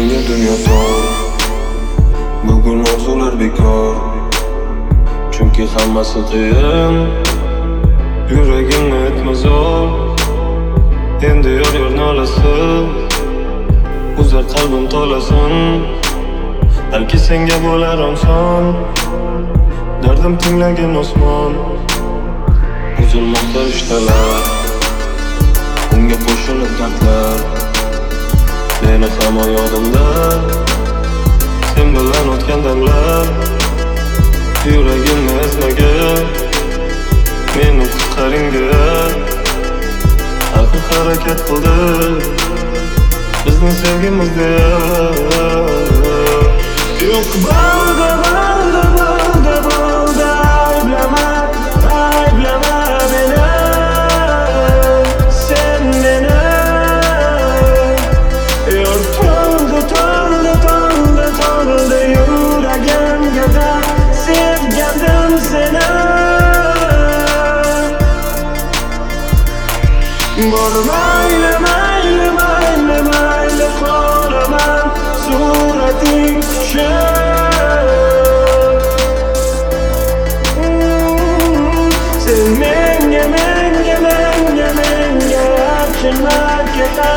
dunyo tor. Bugun orzular bekor. Chunki hammasi qiyin. Yuragimni etma zo'r. Endi yor yor nolasi. Uzar qalbim tolasin. Balki senga bo'lar oson. Dardim tinglagin osmon. Uzilmoqda rishtalar. Unga qo'shilib dardlar. Meni hamon yodimda. Sen bilan o'tgan damlar? Yuragimni ezmagin. Meni qutqaringga Axir harakat qildi. Bizni sevgimizga Yo'q bari Bor mayli, mayli, mayli, mayli Qoraman surating tushib Sen menga, menga, menga, menga Achinlar ketar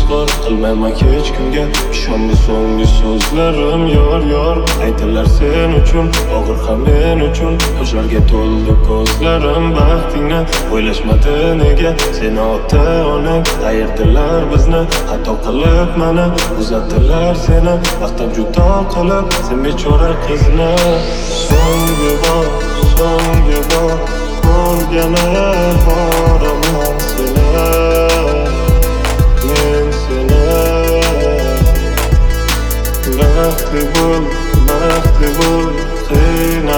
izhor qilmayman hech kimga ishonma so'nggi so'zlarim yor yor. Aytilar sen uchun og'ir ham men uchun. Yoshlarga to'ldi ko'zlarim baxtingni o'ylashmadi nega seni ota onang ayirdilar bizni xato qilib mana. Uzatdilar seni vaqtdan judo qilib. Sen bechora qizni. So'nggi bor so'nggi bor. Ko'rgani boraman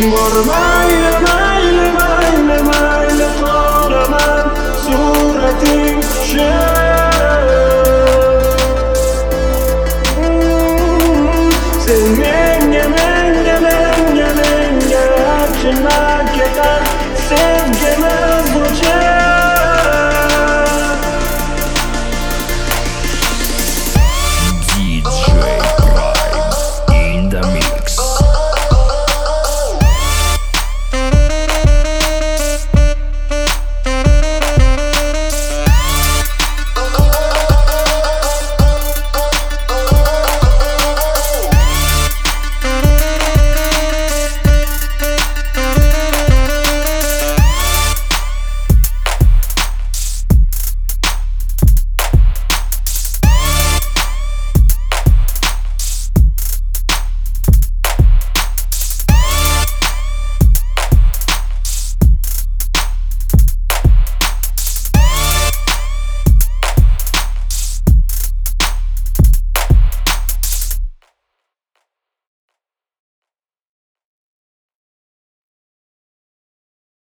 What am I?